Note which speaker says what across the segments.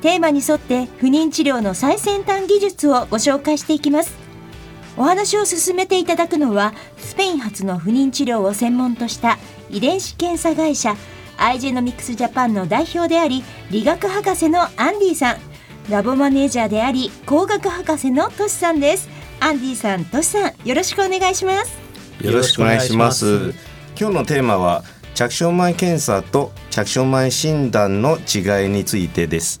Speaker 1: テーマに沿って不妊治療の最先端技術をご紹介していきます。お話を進めていただくのはスペイン発の不妊治療を専門とした遺伝子検査会社アイジェノミクスジャパンの代表であり理学博士のアンディさん。ラボマネージャーであり工学博士のトシさんです。アンディさんトシさんよろしくお願いします。
Speaker 2: よろしくお願いします。今日のテーマは着床前検査と着床前診断の違いについてです。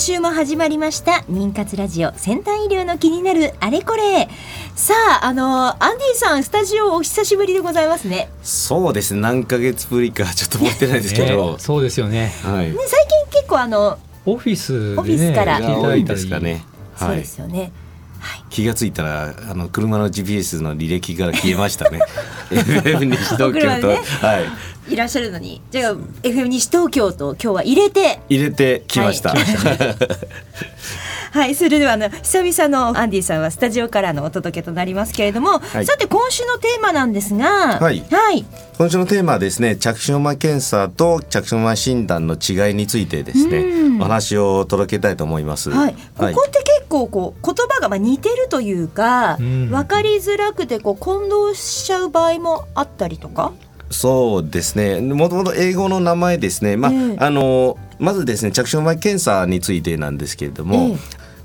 Speaker 1: 週も始まりました妊活ラジオ先端医療の気になるあれこれ。さああのアンディさんスタジオお久しぶりでございますね。
Speaker 2: そうですね何ヶ月ぶりかちょっと持ってないですけど、
Speaker 3: ねそうですよね。
Speaker 2: はい。
Speaker 1: ね最近結構あの、
Speaker 3: オフィスで
Speaker 1: オフィス
Speaker 3: ね、
Speaker 1: から。
Speaker 3: いただいたり
Speaker 2: ですかね。
Speaker 1: そうで
Speaker 2: はい
Speaker 1: すよね
Speaker 2: 気がついたらあの車の GPS の履歴から消えましたね。FM 西東京と、
Speaker 1: ね
Speaker 2: はい。
Speaker 1: いらっしゃるのに。じゃあ FM 西東京と今日は入れて。
Speaker 2: 入れてきました、
Speaker 1: はいはいそれではあの久々のアンディさんはスタジオからのお届けとなりますけれども、
Speaker 2: はい。
Speaker 1: さて今週のテーマなんですが
Speaker 2: はい。
Speaker 1: はい、
Speaker 2: 今週のテーマはですね着床前検査と着床前診断の違いについてですね
Speaker 1: うん。
Speaker 2: お話を届けたいと思います。
Speaker 1: はい、ここって結構こう言葉がまあ似てるというか、
Speaker 3: うん。
Speaker 1: 分かりづらくてこう混同しちゃう場合もあったりとか？
Speaker 2: そうですね。もともと英語の名前ですね、まあ
Speaker 1: ええ。
Speaker 2: あのまずですね着床前検査についてなんですけれども、
Speaker 1: え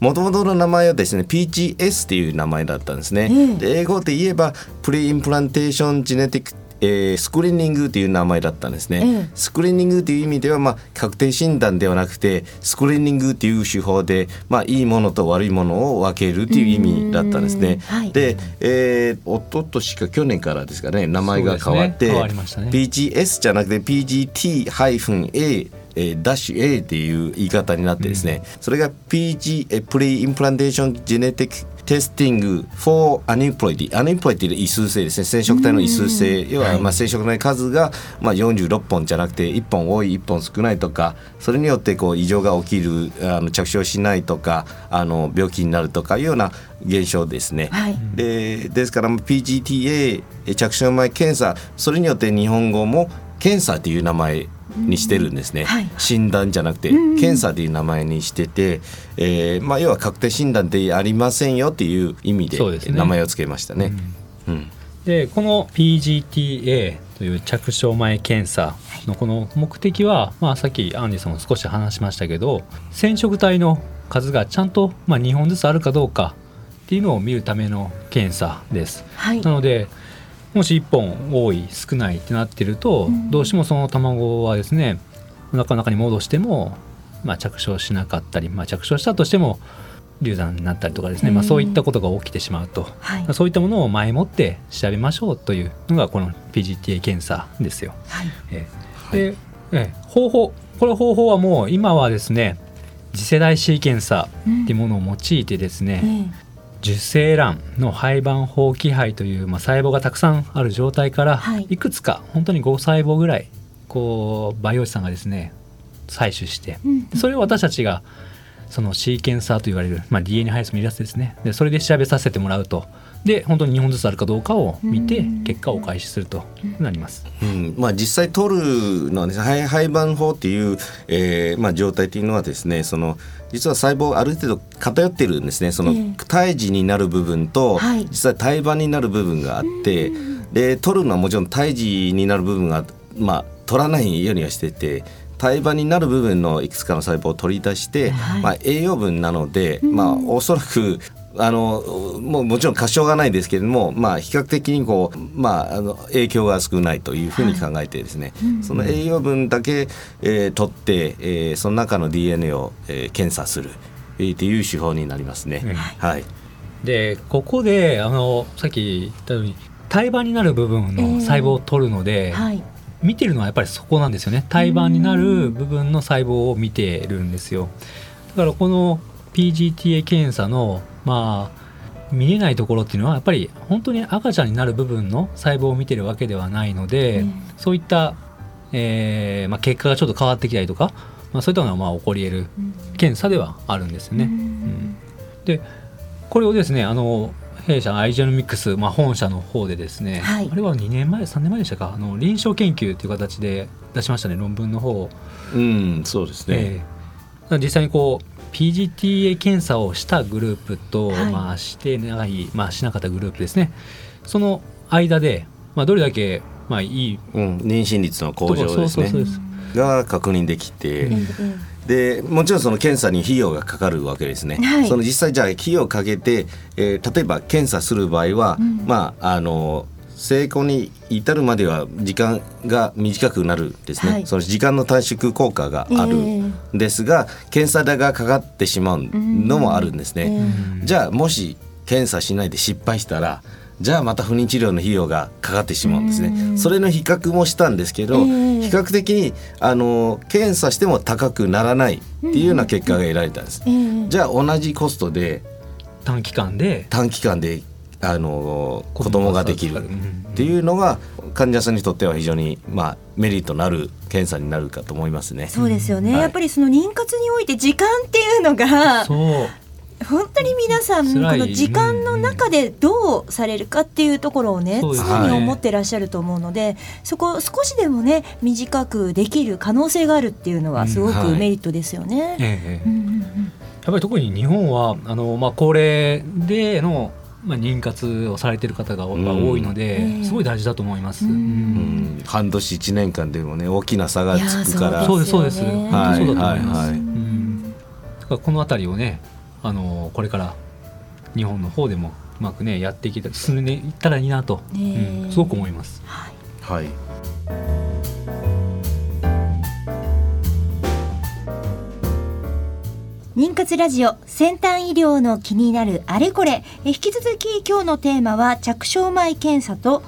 Speaker 2: もともとの名前はですね PGS っていう名前だったんですね。
Speaker 1: ええ。
Speaker 2: で英語で言えば preimplantation genetic えー screening という名前だったんですね、
Speaker 1: ええ。
Speaker 2: スクリーニングという意味では、まあ、確定診断ではなくてスクリーニングという手法で、まあ、いいものと悪いものを分けるという意味だったんですね。
Speaker 1: うんはい。
Speaker 2: で、えー、おととしか去年からですかね名前が変わって、
Speaker 3: ね変わりましたね。
Speaker 2: PGS じゃなくて PGT-A えーダッシュ A っていう言い方になってですね、それが PG えプレイインプランテーションジェネティックテスティング for アニプロイティアニプロイティで異数性ですね。染色体の異数性要はまあ染色体の数がまあ46本じゃなくて1本多い1本少ないとかそれによってこう異常が起きるあの着床しないとかあの病気になるとかいうような現象ですね。
Speaker 1: はい。
Speaker 2: でですから PGTA え着床前検査それによって日本語も検査という名前にしてるんですね、
Speaker 1: はい。
Speaker 2: 診断じゃなくて検査という名前にしてて、えーまあ、要は確定診断でありませんよっていう意味で
Speaker 3: そうですね。
Speaker 2: 名前を付けましたね。うん。
Speaker 3: でこの PGTA という着床前検査のこの目的は、まあ、さっきアンディさんも少し話しましたけど染色体の数がちゃんと、まあ、2本ずつあるかどうかっていうのを見るための検査です。
Speaker 1: はい。
Speaker 3: なのでもし1本多い少ないってなってると、どうしてもその卵はですねお腹の中に戻しても、まあ、着床しなかったり、まあ、着床したとしても流産になったりとかですね、まあ、そういったことが起きてしまうと、
Speaker 1: はい。
Speaker 3: そういったものを前もって調べましょうというのがこの PGTA 検査ですよ。
Speaker 1: はい。
Speaker 3: ええ。で、ええ。方法これ方法はもう今はですね次世代シーケンサーっていうものを用いてですね、
Speaker 1: え
Speaker 3: 受精卵の胚盤包気胚という、まあ、細胞がたくさんある状態から、
Speaker 1: はい。
Speaker 3: い、くつか本当に5細胞ぐらいこう培養士さんがですね採取して、
Speaker 1: うん
Speaker 3: それを私たちがそのシーケンサーと言われる、まあ、DNA 配列のやつですね。でそれで調べさせてもらうとで本当に2本ずつあるかどうかを見て
Speaker 1: うん。
Speaker 3: 結果をお返しするとなります。
Speaker 2: うん。まあ、実際取るのはですね胚胚盤法っていう、えーまあ、状態っていうのはですねその実は細胞ある程度偏ってるんですね。その
Speaker 1: ええ。
Speaker 2: 胎児になる部分と、
Speaker 1: はい。
Speaker 2: 実際胎盤になる部分があってで取るのはもちろん胎児になる部分が、まあ、取らないようにはしてて胎盤になる部分のいくつかの細胞を取り出して、
Speaker 1: はい。
Speaker 2: まあ、栄養分なので、まあ、おそらくあのもうもちろん過小がないですけれども、まあ、比較的にこう、まあ、あの影響が少ないというふうに考えてですね、その栄養分だけ、えー取って、えーその中の DNA を、えー検査する、えーっていう手法になりますね。
Speaker 3: うん。
Speaker 2: はい、
Speaker 3: でここであのさっき言ったように胎盤になる部分の細胞を取るので、
Speaker 1: はい。
Speaker 3: 見てるのはやっぱりそこなんですよね。胎盤になる部分の細胞を見てるんですよ。だからこの PGTA 検査のまあ見えないところっていうのはやっぱり本当に赤ちゃんになる部分の細胞を見てるわけではないので、
Speaker 1: うん
Speaker 3: そういった、えーまあ、結果がちょっと変わってきたりとか、まあ、そういったのがまあ起こり得る検査ではあるんですよね。うん。でこれをですねあの弊社アイジェノミックス、まあ、本社の方でですね、
Speaker 1: はい。
Speaker 3: あれは2年前3年前でしたかあの臨床研究という形で出しましたね論文の方を、
Speaker 2: うん、そうですね。
Speaker 3: ええ。実際にこう PGTA 検査をしたグループと、
Speaker 1: はい。
Speaker 3: まあ、してない、まあ、しなかったグループですね。その間で、まあ、どれだけ、まあ、いい
Speaker 2: うん、妊娠率の向上です
Speaker 3: そうそうそう
Speaker 2: ね
Speaker 3: です。
Speaker 2: が確認できて、
Speaker 1: えええ
Speaker 2: でもちろんその検査に費用がかかるわけですね。
Speaker 1: はい。
Speaker 2: その実際じゃあ費用をかけて、えー例えば検査する場合は、
Speaker 1: うん。
Speaker 2: まああの成功に至るまでは時間が短くなるんですね、
Speaker 1: はい。
Speaker 2: その時間の短縮効果がある
Speaker 1: え
Speaker 2: んですが、検査代がかかってしまうのもあるんですね。
Speaker 3: うん。
Speaker 2: じゃあもし検査しないで失敗したらじゃあまた不妊治療の費用がかかってしまうんです
Speaker 1: う
Speaker 2: ね。
Speaker 1: ん。
Speaker 2: それの比較もしたんですけど、
Speaker 1: ええ。
Speaker 2: 比較的にあの検査しても高くならないっていうような結果が得られたんです。
Speaker 1: えええ。
Speaker 2: じゃあ同じコストで
Speaker 3: 短期間で。
Speaker 2: 短期間であの子供ができる
Speaker 3: うん
Speaker 2: っていうのが患者さんにとっては非常にまあメリットのある検査になるかと思いますね。
Speaker 1: そうですよね、
Speaker 2: はい。
Speaker 1: やっぱりその妊活において時間っていうのが
Speaker 3: そう。
Speaker 1: 本当に皆さんこの時間の中でどうされるかっていうところをね常に思ってらっしゃると思うのでそこを少しでもね短くできる可能性があるっていうのはすごくメリットですよね。
Speaker 3: やっぱり特に日本はあの、まあ、高齢での、まあ、妊活をされてる方が多いので、
Speaker 1: ええ。
Speaker 3: すごい大事だと思います。
Speaker 1: うん。
Speaker 3: うん。
Speaker 2: うん半年1年間でもね大きな差がつくから。
Speaker 3: そうですそうです本当そうだと思います。
Speaker 2: はいはい。はい
Speaker 3: うん。だからこの辺りをねあのこれから日本の方でもうまくねやっていけた進んでいったらいいなと、すごく思います。
Speaker 1: はい。
Speaker 2: はい
Speaker 1: 妊活ラジオ先端医療の気になるあれこれ。え引き続き今日のテーマは着床前検査と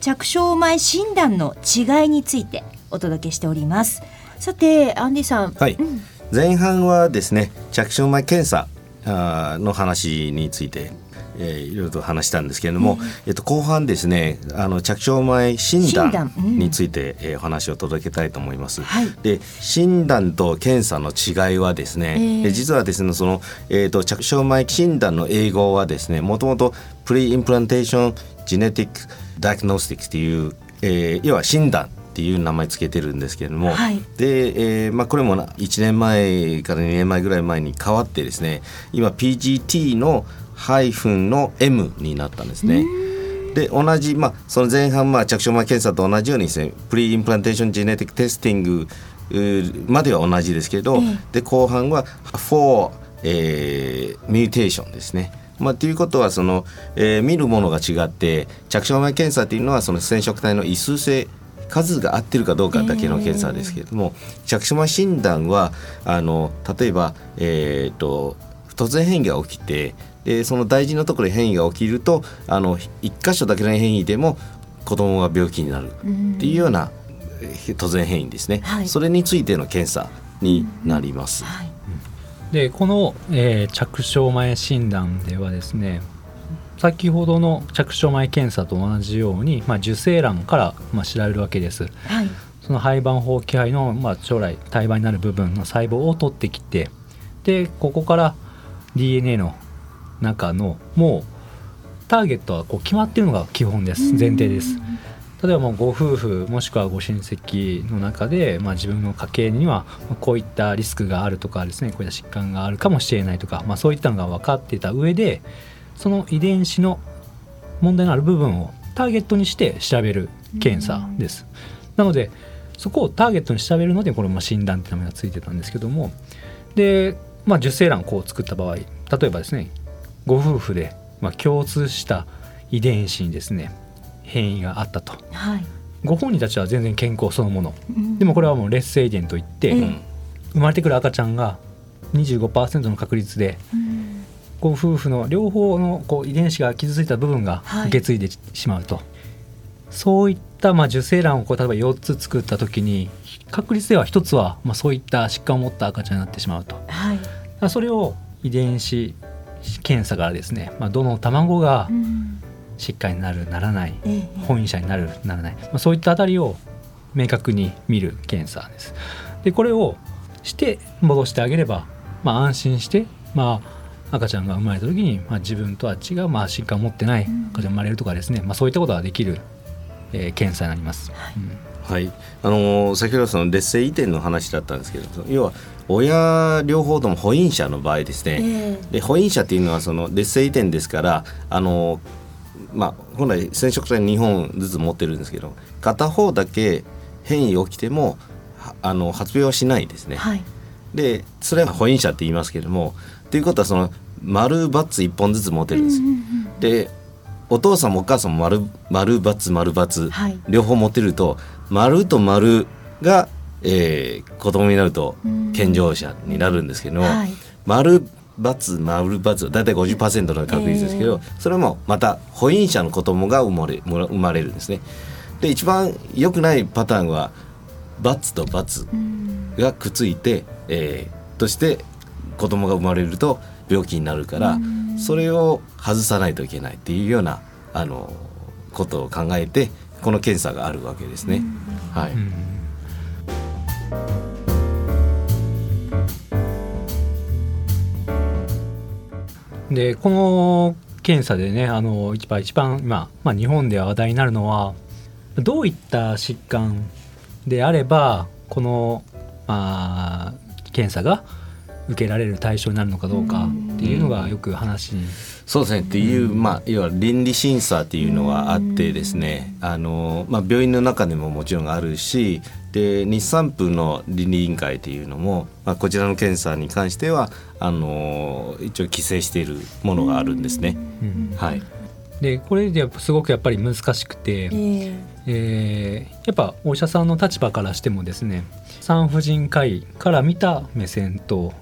Speaker 1: 着床前診断の違いについてお届けしております。さてアンディさん、
Speaker 2: はい。
Speaker 1: うん。
Speaker 2: 前半はですね着床前検査の話について、えーいろいろと話したんですけれども、えっと、後半ですねあの着床前診
Speaker 1: 診断
Speaker 2: について、えーお話を届けたいと思います。
Speaker 1: はい。
Speaker 2: で診断と検査の違いはですね、
Speaker 1: えー。
Speaker 2: え実はですねその、えー、と着床前診断の英語はですねもともと preimplantation genetic diagnostic っていう、えー要は診断っていう名前つけてるんですけれども、
Speaker 1: はい。
Speaker 2: で、えーまあ、これもな1年前から2年前ぐらい前に変わってですね今 PGT のハイフンの M になったんですね。で同じ、まあ、その前半、まあ、着床前検査と同じようにですね preimplantation genetic testing までは同じですけど、
Speaker 1: ええ
Speaker 2: で後半は for、えー、 mutation ですね。まあ、ということはその、えー見るものが違って着床前検査っていうのはその染色体の異数性数が合ってるかどうかだけの検査ですけれども、着床前診断はあの例えば、えー、と突然変異が起きてでその大事なところで変異が起きるとあの一箇所だけの変異でも子供が病気になるっていうようなえー突然変異ですね、
Speaker 1: はい。
Speaker 2: それについての検査になります。
Speaker 1: はい。
Speaker 3: でこの、えー着床前診断ではですね先ほどの着床前検査と同じように、まあ、受精卵から、まあ、調べるわけです。
Speaker 1: はい。
Speaker 3: その胚盤包気胚の、まあ、将来胎盤になる部分の細胞を取ってきてでここから DNA の中のもうターゲットはこう決まっているのが基本です前提です。例えばもうご夫婦もしくはご親戚の中で、まあ、自分の家系にはまあこういったリスクがあるとかですねこういった疾患があるかもしれないとか、まあ、そういったのが分かっていた上でその遺伝子の問題のある部分をターゲットにして調べる検査です。なのでそこをターゲットに調べるのでこれまあ診断って名前がついてたんですけどもで、まあ、受精卵をこう作った場合例えばですねご夫婦でまあ共通した遺伝子にですね変異があったと。
Speaker 1: はい。
Speaker 3: ご本人たちは全然健康そのもの。
Speaker 1: うん。
Speaker 3: でもこれはもう劣勢遺伝といって、生まれてくる赤ちゃんが25%の確率で
Speaker 1: うん。
Speaker 3: ご夫婦の両方のこう遺伝子が傷ついた部分が
Speaker 1: はい。
Speaker 3: 受け継いでしまうと、そういったまあ受精卵をこう例えば4つ作った時に確率では1つはまあそういった疾患を持った赤ちゃんになってしまうと。
Speaker 1: はい。
Speaker 3: らそれを遺伝子検査からですね、まあ、どの卵が
Speaker 1: うん。
Speaker 3: 疾患になるならない
Speaker 1: ええ。
Speaker 3: 本因者になるならない、まあ、そういったあたりを明確に見る検査です。でこれをして戻してあげれば、まあ、安心して、まあ、赤ちゃんが生まれた時に、まあ、自分とは違う、まあ、疾患を持ってない赤ちゃんが生まれるとかですね、まあ、そういったことができる、えー検査になります。うん。
Speaker 2: はい、あのー先ほどその劣勢遺伝の話だったんですけど要は親両方とも保因者の場合ですね、
Speaker 1: ええ。
Speaker 2: で保因者っていうのはその劣勢遺伝ですからあのまあ本来染色体2本ずつ持ってるんですけど片方だけ変異起きてもはあの発病はしないですね。
Speaker 1: はい。
Speaker 2: でそれは保因者って言いますけどもということはその丸バツ1本ずつ持ってるんです。
Speaker 1: うんうんうん。
Speaker 2: でお父さんもお母さんも丸丸丸
Speaker 1: はい。
Speaker 2: 両方持ってると丸と丸が、えー子供になると
Speaker 1: うん。
Speaker 2: 健常者になるんですけども、
Speaker 1: はい。
Speaker 2: 丸×丸×だいたい50%の確率ですけど、それもまた保因者の子供が生まれ生まれるんですね。で一番良くないパターンは×と×
Speaker 1: うん。
Speaker 2: がくっついて、えーとして子供が生まれると病気になるから、
Speaker 1: うん
Speaker 2: それを外さないといけないっていうようなあのことを考えてこの検査があるわけですね。はい、
Speaker 3: うん。でこの検査でねあの一番一番今、まあ、日本では話題になるのはどういった疾患であればこの、まあ、検査が受けられる対象になるのかどうかっていうのがよく話。に
Speaker 2: そうですね。っていう、まあ要は倫理審査っていうのがあってですね、あのまあ病院の中でももちろんあるし、で日産府の倫理委員会っていうのも、まあこちらの検査に関してはあの一応規制しているものがあるんですね。
Speaker 3: うん。
Speaker 2: はい。
Speaker 3: でこれですごくやっぱり難しくて、
Speaker 1: ええ。
Speaker 3: えーやっぱお医者さんの立場からしてもですね産婦人科医から見た目線と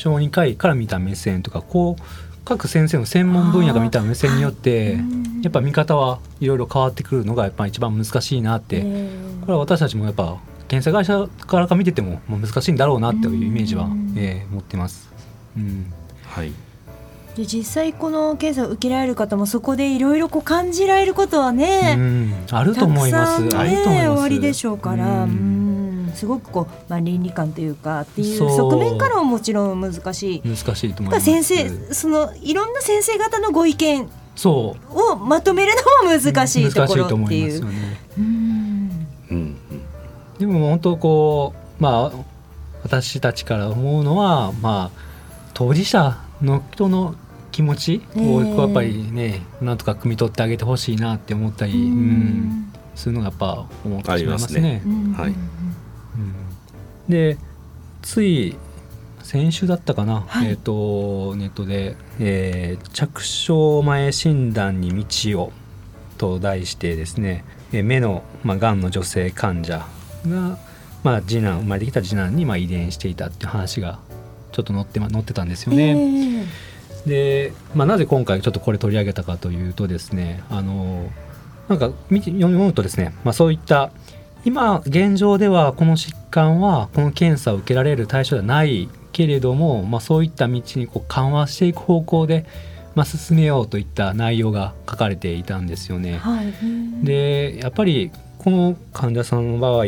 Speaker 3: 小児科医から見た目線とかこう各先生の専門分野が見た目線によって
Speaker 1: うん
Speaker 3: やっぱ見方はいろいろ変わってくるのがやっぱ一番難しいなって、
Speaker 1: ええ
Speaker 3: これは私たちもやっぱ検査会社からか見ててもまあ難しいんだろうなっていうイメージは、
Speaker 1: うん
Speaker 3: えー持ってます。うん
Speaker 2: はい。
Speaker 1: で実際この検査を受けられる方もそこでいろいろこう感じられることはね、
Speaker 3: うんあると思います。
Speaker 1: たくさんね
Speaker 3: あると思います。
Speaker 1: 終わりでしょうから、
Speaker 3: う
Speaker 1: うんんすごくこう、まあ、倫理観というかっていう側面からももちろん難しい。
Speaker 3: 難しいと思い
Speaker 1: やっぱ
Speaker 3: ます。
Speaker 1: 先生そのいろんな先生方のご意見
Speaker 3: そう。
Speaker 1: をまとめるのも難しいところって
Speaker 3: 思い
Speaker 1: いう。
Speaker 3: でも本当こうまあ私たちから思うのはまあ当事者の人の気持ちをやっぱりねなんとか汲み取ってあげてほしいなって思ったり、
Speaker 1: う
Speaker 3: うん。
Speaker 1: ん
Speaker 3: そういうのがやっぱ思ってしまいます
Speaker 2: あり
Speaker 3: ね。
Speaker 1: うん
Speaker 2: はい。
Speaker 3: うんでつい先週だったかな、
Speaker 1: はい
Speaker 3: えっ、とネットで、えー着床前診断に道を」と題してですね、えー目の、まあ、がんの女性患者が、まあ、次男生まれてきた次男に、まあ、遺伝していたっていう話がちょっと載って,、ま、載ってたんですよね。
Speaker 1: え
Speaker 3: で、まあ、なぜ今回ちょっとこれ取り上げたかというとですねあのなんか見て読むとですね、まあ、そういった今現状ではこの疾患はこの検査を受けられる対象ではないけれども、まあ、そういった道にこう緩和していく方向で、まあ、進めようといった内容が書かれていたんですよね。
Speaker 1: はい、
Speaker 3: でやっぱりこの患者さんの場合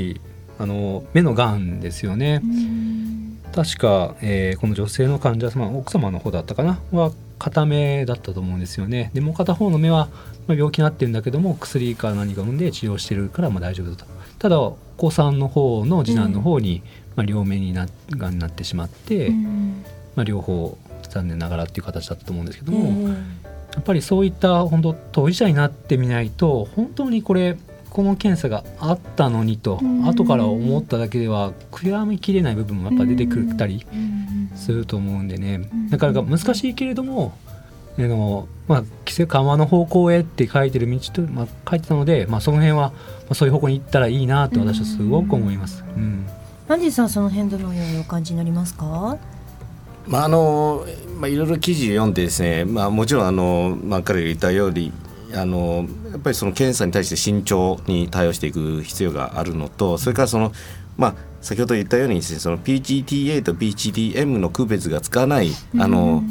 Speaker 3: あの目のがんですよね。
Speaker 1: うん。
Speaker 3: 確か、えーこの女性の患者様奥様の方だったかな？は片目だったと思うんですよね。でもう片方の目は、まあ、病気になってるんだけども薬か何か飲んで治療してるからまあ大丈夫だとただお子さんの方の次男の方に、まあ、両目にながんになってしまって、
Speaker 1: うん。
Speaker 3: まあ、両方残念ながらっていう形だったと思うんですけど
Speaker 1: え
Speaker 3: も、やっぱりそういった本当当事者になってみないと本当にこれこの検査があったのにと
Speaker 1: うん。
Speaker 3: 後から思っただけでは悔やみきれない部分もやっぱ出てくるたりすると思うんでね。
Speaker 1: ん。
Speaker 3: なかなか難しいけれどもあの、まあ、規制緩和の方向へって書いてる道と、まあ、書いてたので、まあ、その辺は、まあ、そういう方向に行ったらいいなと私はすごく思います。うん。
Speaker 1: アンディさんその辺どのようにお感じになりますか？
Speaker 2: まああのまあ、いろいろ記事読んでですね、まあ、もちろんあの、まあ、彼が言ったようにあのやっぱりその検査に対して慎重に対応していく必要があるのとそれからその、まあ、先ほど言ったようにですねその PGTA と PGTM の区別がつかないあの、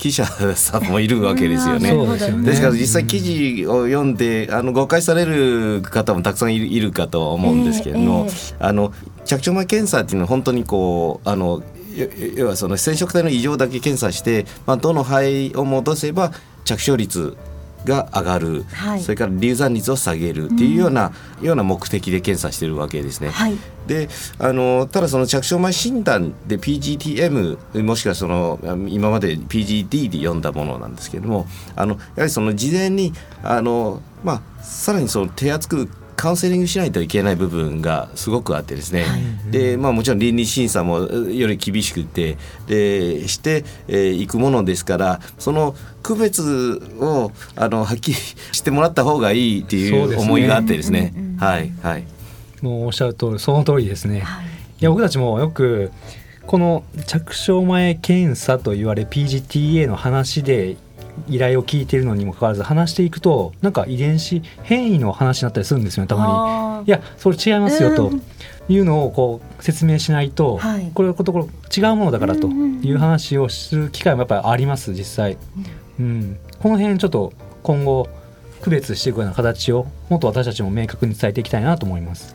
Speaker 2: 記者さんもいるわけですよね。
Speaker 3: ですよね
Speaker 2: ですから実際記事を読んであの誤解される方もたくさんいるかとは思うんですけれども、
Speaker 1: ええ
Speaker 2: あの着床前検査っていうのは本当にこうあの要要はその染色体の異常だけ検査して、まあ、どの肺を戻せば着床率が上がる、
Speaker 1: はい
Speaker 2: それから流産率を下げるっていうような,、ような目的で検査してるわけですね。
Speaker 1: はい
Speaker 2: であのただその着床前診断で PGTM もしくはその今まで PGD で読んだものなんですけれどもあのやはりその事前にあの、まあ、さらにその手厚くカウンセリングしないといけない部分がすごくあってですね、でまあ、もちろん倫理審査もより厳しくてでしてい、えーくものですからその区別をあのはっきりしてもらった方がいいってい
Speaker 3: そう
Speaker 2: 思いがあってですね。
Speaker 1: うんうんうん。
Speaker 2: はいはい。
Speaker 3: もうおっしゃる通りその通りですね。
Speaker 1: はい。
Speaker 3: いや僕たちもよくこの着床前検査と言われ PGTA の話で依頼を聞いているのにもかかわらず話していくとなんか遺伝子変異の話になったりするんですよねたまに。いやそれ違いますよと
Speaker 1: うん
Speaker 3: いうのをこう説明しないと、
Speaker 1: はい
Speaker 3: これこところ違うものだからという話をする機会もやっぱりあります実際。うん、この辺ちょっと今後区別していくような形をもっと私たちも明確に伝えていきたいなと思います。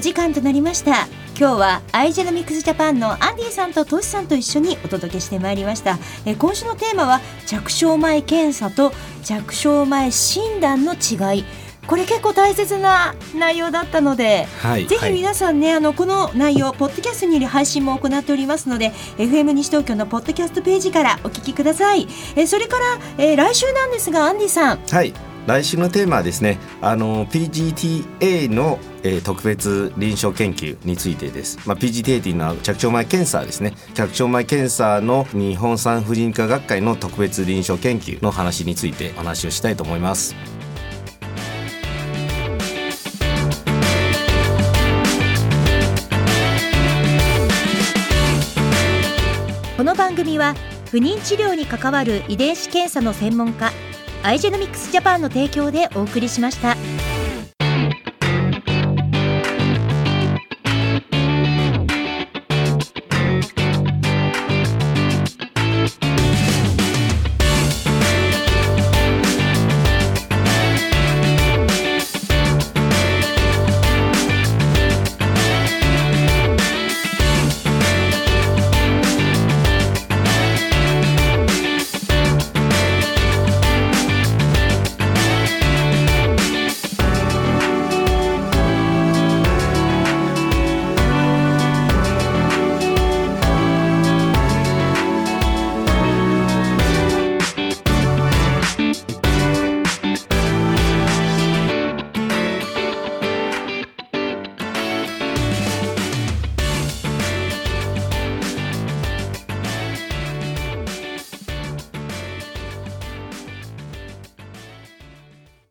Speaker 1: お時間となりました。今日はアイジェノミクスジャパンのアンディさんとトシさんと一緒にお届けしてまいりました。え今週のテーマは着床前検査と着床前診断の違い。これ結構大切な内容だったので
Speaker 2: はい
Speaker 1: ぜひ皆さんね、あのこの内容ポッドキャストによる配信も行っておりますので FM 西東京のポッドキャストページからお聞きください。えそれから、えー来週なんですがアンディさん。
Speaker 2: はい来週のテーマはですねあの PGTA の、えー特別臨床研究についてです、まあ、PGTA というのは着床前検査ですね。着床前検査の日本産婦人科学会の特別臨床研究の話についてお話をしたいと思います。
Speaker 1: この番組は不妊治療に関わる遺伝子検査の専門家アイジェノミクスジャパンの提供でお送りしました。